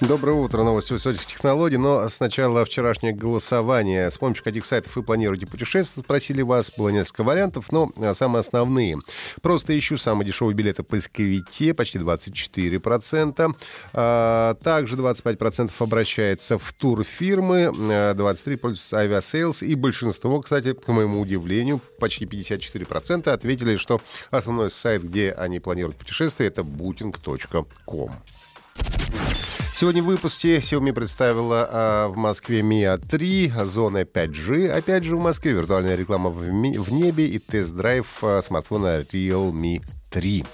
Доброе утро, новости высоких технологий. Но сначала вчерашнее голосование. С помощью каких сайтов вы планируете путешествовать, спросили вас. Было несколько вариантов, но а, самые основные. Просто ищу самые дешевые билеты в поисковике, почти 24%. А, также 25% обращается в турфирмы, 23% пользуются Aviasales. И большинство, кстати, к моему удивлению, почти 54% ответили, что основной сайт, где они планируют путешествие, это booking.com. Сегодня в выпуске Xiaomi представила а, в Москве Mi A3, зона 5G. Опять же в Москве виртуальная реклама в, ми- в небе и тест-драйв а, смартфона Realme 3.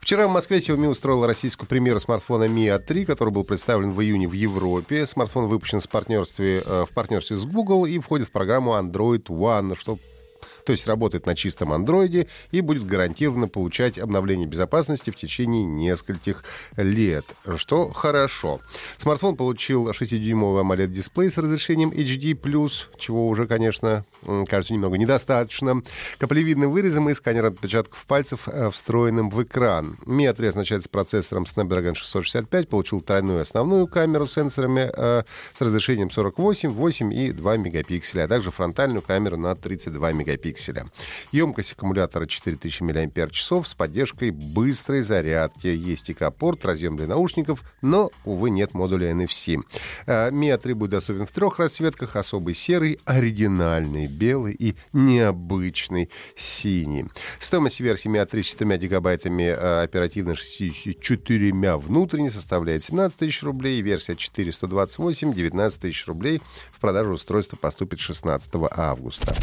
Вчера в Москве Xiaomi устроила российскую премьеру смартфона Mi A3, который был представлен в июне в Европе. Смартфон выпущен в партнерстве, э, в партнерстве с Google и входит в программу Android One, что то есть работает на чистом андроиде и будет гарантированно получать обновление безопасности в течение нескольких лет, что хорошо. Смартфон получил 6-дюймовый AMOLED-дисплей с разрешением HD+, чего уже, конечно, кажется немного недостаточно, каплевидным вырезом и сканером отпечатков пальцев, э, встроенным в экран. Mi A3 оснащается процессором Snapdragon 665, получил тройную основную камеру с сенсорами э, с разрешением 48, 8 и 2 мегапикселя, а также фронтальную камеру на 32 мегапикселя. Емкость аккумулятора 4000 мАч с поддержкой быстрой зарядки. Есть ИК-порт, разъем для наушников, но, увы, нет модуля NFC. Mi A3 будет доступен в трех расцветках. Особый серый, оригинальный белый и необычный синий. Стоимость версии Mi A3 с 4 гигабайтами э, оперативной 64 внутренней составляет 17 тысяч рублей. Версия 4 128 19 тысяч рублей. В продажу устройства поступит 16 августа.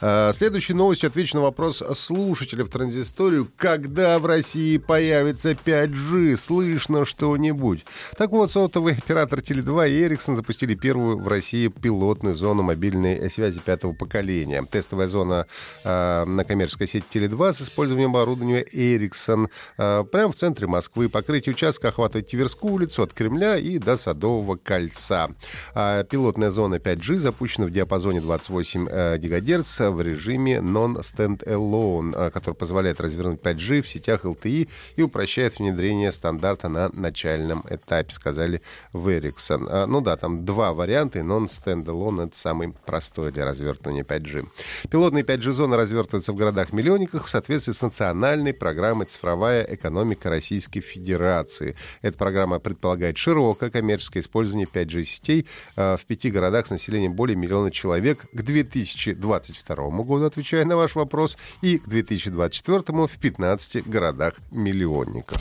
А, следующей новостью отвечу на вопрос слушателя в транзисторию. Когда в России появится 5G? Слышно что-нибудь? Так вот, сотовый оператор Теле2 и Ericsson запустили первую в России пилотную зону мобильной связи пятого поколения. Тестовая зона э, на коммерческой сети Теле2 с использованием оборудования Ericsson э, прямо в центре Москвы. Покрытие участка охватывает Тверскую улицу от Кремля и до Садового кольца. А пилотная зона 5G запущена в диапазоне 28 э, ГГц в режиме Non-Stand-Alone, а, который позволяет развернуть 5G в сетях LTE и упрощает внедрение стандарта на начальном этапе, сказали в Ericsson. А, ну да, там два варианта, Non-Stand-Alone — это самый простой для развертывания 5G. Пилотные 5G-зоны развертываются в городах-миллионниках в соответствии с национальной программой «Цифровая экономика Российской Федерации». Эта программа предполагает широкое коммерческое использование 5G-сетей а, в пяти городах с населением более миллиона человек к 2022 году, отвечая на ваш вопрос, и к 2024 в 15 городах-миллионниках.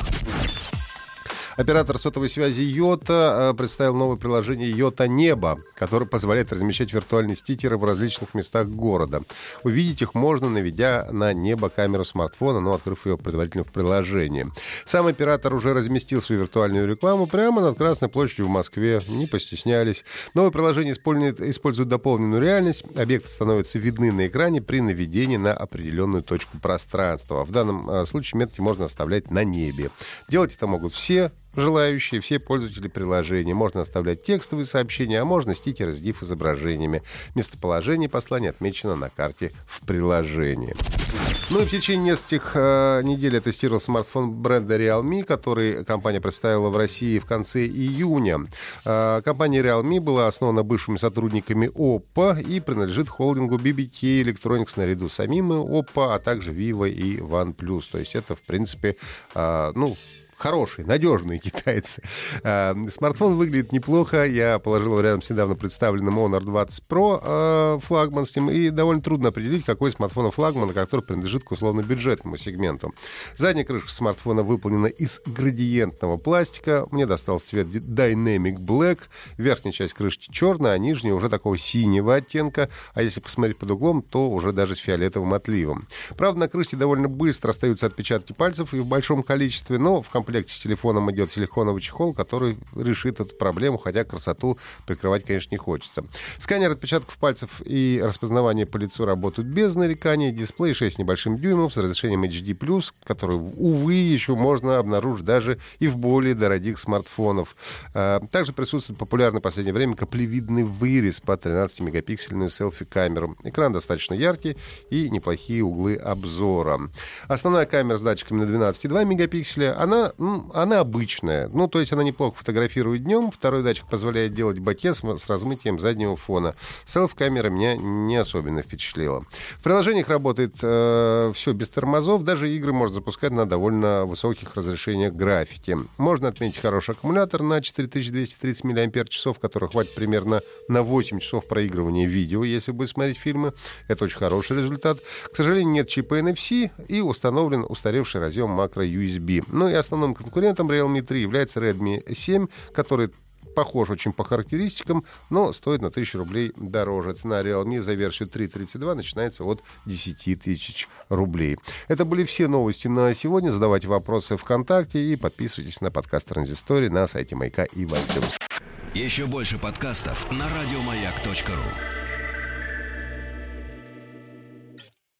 Оператор сотовой связи Йота э, представил новое приложение Йота Небо, которое позволяет размещать виртуальные стикеры в различных местах города. Увидеть их можно, наведя на небо камеру смартфона, но открыв ее предварительно в приложении. Сам оператор уже разместил свою виртуальную рекламу прямо над Красной площадью в Москве. Не постеснялись. Новое приложение использует, использует дополненную реальность. Объекты становятся видны на экране при наведении на определенную точку пространства. В данном э, случае метки можно оставлять на небе. Делать это могут все, желающие, все пользователи приложения. Можно оставлять текстовые сообщения, а можно стикеры с GIF-изображениями. Местоположение послания отмечено на карте в приложении. Ну и в течение нескольких э, недель я тестировал смартфон бренда Realme, который компания представила в России в конце июня. Э, компания Realme была основана бывшими сотрудниками Oppo и принадлежит холдингу BBK Electronics наряду с самим Oppo, а также Vivo и OnePlus. То есть это, в принципе, э, ну, хорошие, надежные китайцы. Э, смартфон выглядит неплохо. Я положил его рядом с недавно представленным Honor 20 Pro э, флагман с ним. И довольно трудно определить, какой смартфон флагмана, который принадлежит к условно-бюджетному сегменту. Задняя крышка смартфона выполнена из градиентного пластика. Мне достался цвет Dynamic Black. Верхняя часть крышки черная, а нижняя уже такого синего оттенка. А если посмотреть под углом, то уже даже с фиолетовым отливом. Правда, на крышке довольно быстро остаются отпечатки пальцев и в большом количестве, но в комплект комплекте с телефоном идет силиконовый чехол, который решит эту проблему, хотя красоту прикрывать, конечно, не хочется. Сканер отпечатков пальцев и распознавание по лицу работают без нареканий. Дисплей 6 небольшим дюймов с разрешением HD+, который, увы, еще можно обнаружить даже и в более дорогих смартфонов. А, также присутствует популярный в последнее время каплевидный вырез под 13-мегапиксельную селфи-камеру. Экран достаточно яркий и неплохие углы обзора. Основная камера с датчиками на 12,2 мегапикселя, она, она обычная. Ну, то есть она неплохо фотографирует днем. Второй датчик позволяет делать боке с, с размытием заднего фона. Селфи-камера меня не особенно впечатлила. В приложениях работает э, все без тормозов. Даже игры можно запускать на довольно высоких разрешениях графики. Можно отметить хороший аккумулятор на 4230 мАч, который хватит примерно на 8 часов проигрывания видео, если будет смотреть фильмы. Это очень хороший результат. К сожалению, нет чипа NFC и установлен устаревший разъем макро USB. Ну и основным конкурентом Realme 3 является Redmi 7, который похож очень по характеристикам, но стоит на 1000 рублей дороже. Цена Realme за версию 3.32 начинается от 10 тысяч рублей. Это были все новости на сегодня. Задавайте вопросы ВКонтакте и подписывайтесь на подкаст Транзистории на сайте Майка и в iTunes. Еще больше подкастов на радиомаяк.ру